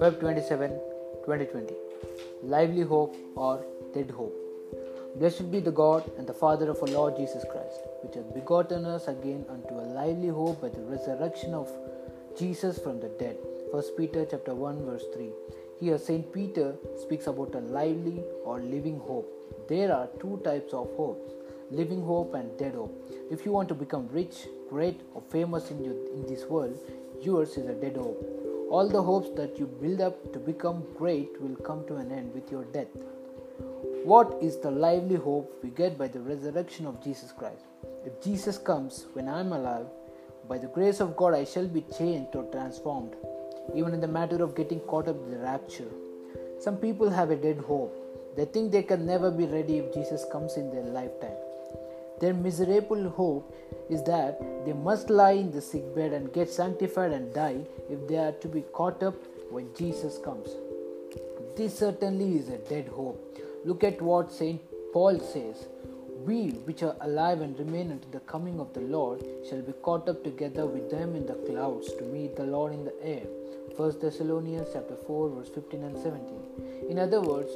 Feb 27, 2020. Lively hope or dead hope. Blessed be the God and the Father of our Lord Jesus Christ, which hath begotten us again unto a lively hope by the resurrection of Jesus from the dead. 1 Peter chapter 1 verse 3. Here Saint Peter speaks about a lively or living hope. There are two types of hopes living hope and dead hope. If you want to become rich, great, or famous in, your, in this world, yours is a dead hope. All the hopes that you build up to become great will come to an end with your death. What is the lively hope we get by the resurrection of Jesus Christ? If Jesus comes when I am alive, by the grace of God I shall be changed or transformed, even in the matter of getting caught up in the rapture. Some people have a dead hope. They think they can never be ready if Jesus comes in their lifetime. Their miserable hope is that they must lie in the sick bed and get sanctified and die if they are to be caught up when Jesus comes. This certainly is a dead hope. Look at what St. Paul says We which are alive and remain until the coming of the Lord shall be caught up together with them in the clouds to meet the Lord in the air. 1 Thessalonians chapter 4 verse 15 and 17. In other words,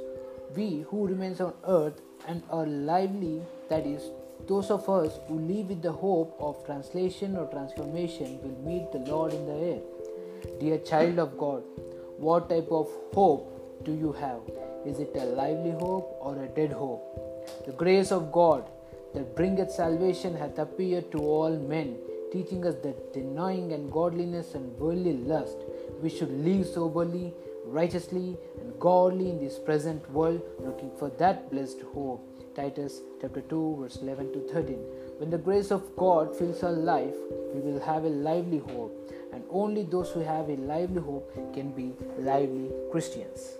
we who remains on earth and are lively, that is, those of us who live with the hope of translation or transformation will meet the Lord in the air. Dear child of God, what type of hope do you have? Is it a lively hope or a dead hope? The grace of God that bringeth salvation hath appeared to all men, teaching us that denying ungodliness and worldly lust, we should live soberly, righteously, and godly in this present world, looking for that blessed hope Titus chapter 2 verse 11 to 13. When the grace of God fills our life, we will have a lively hope, and only those who have a lively hope can be lively Christians.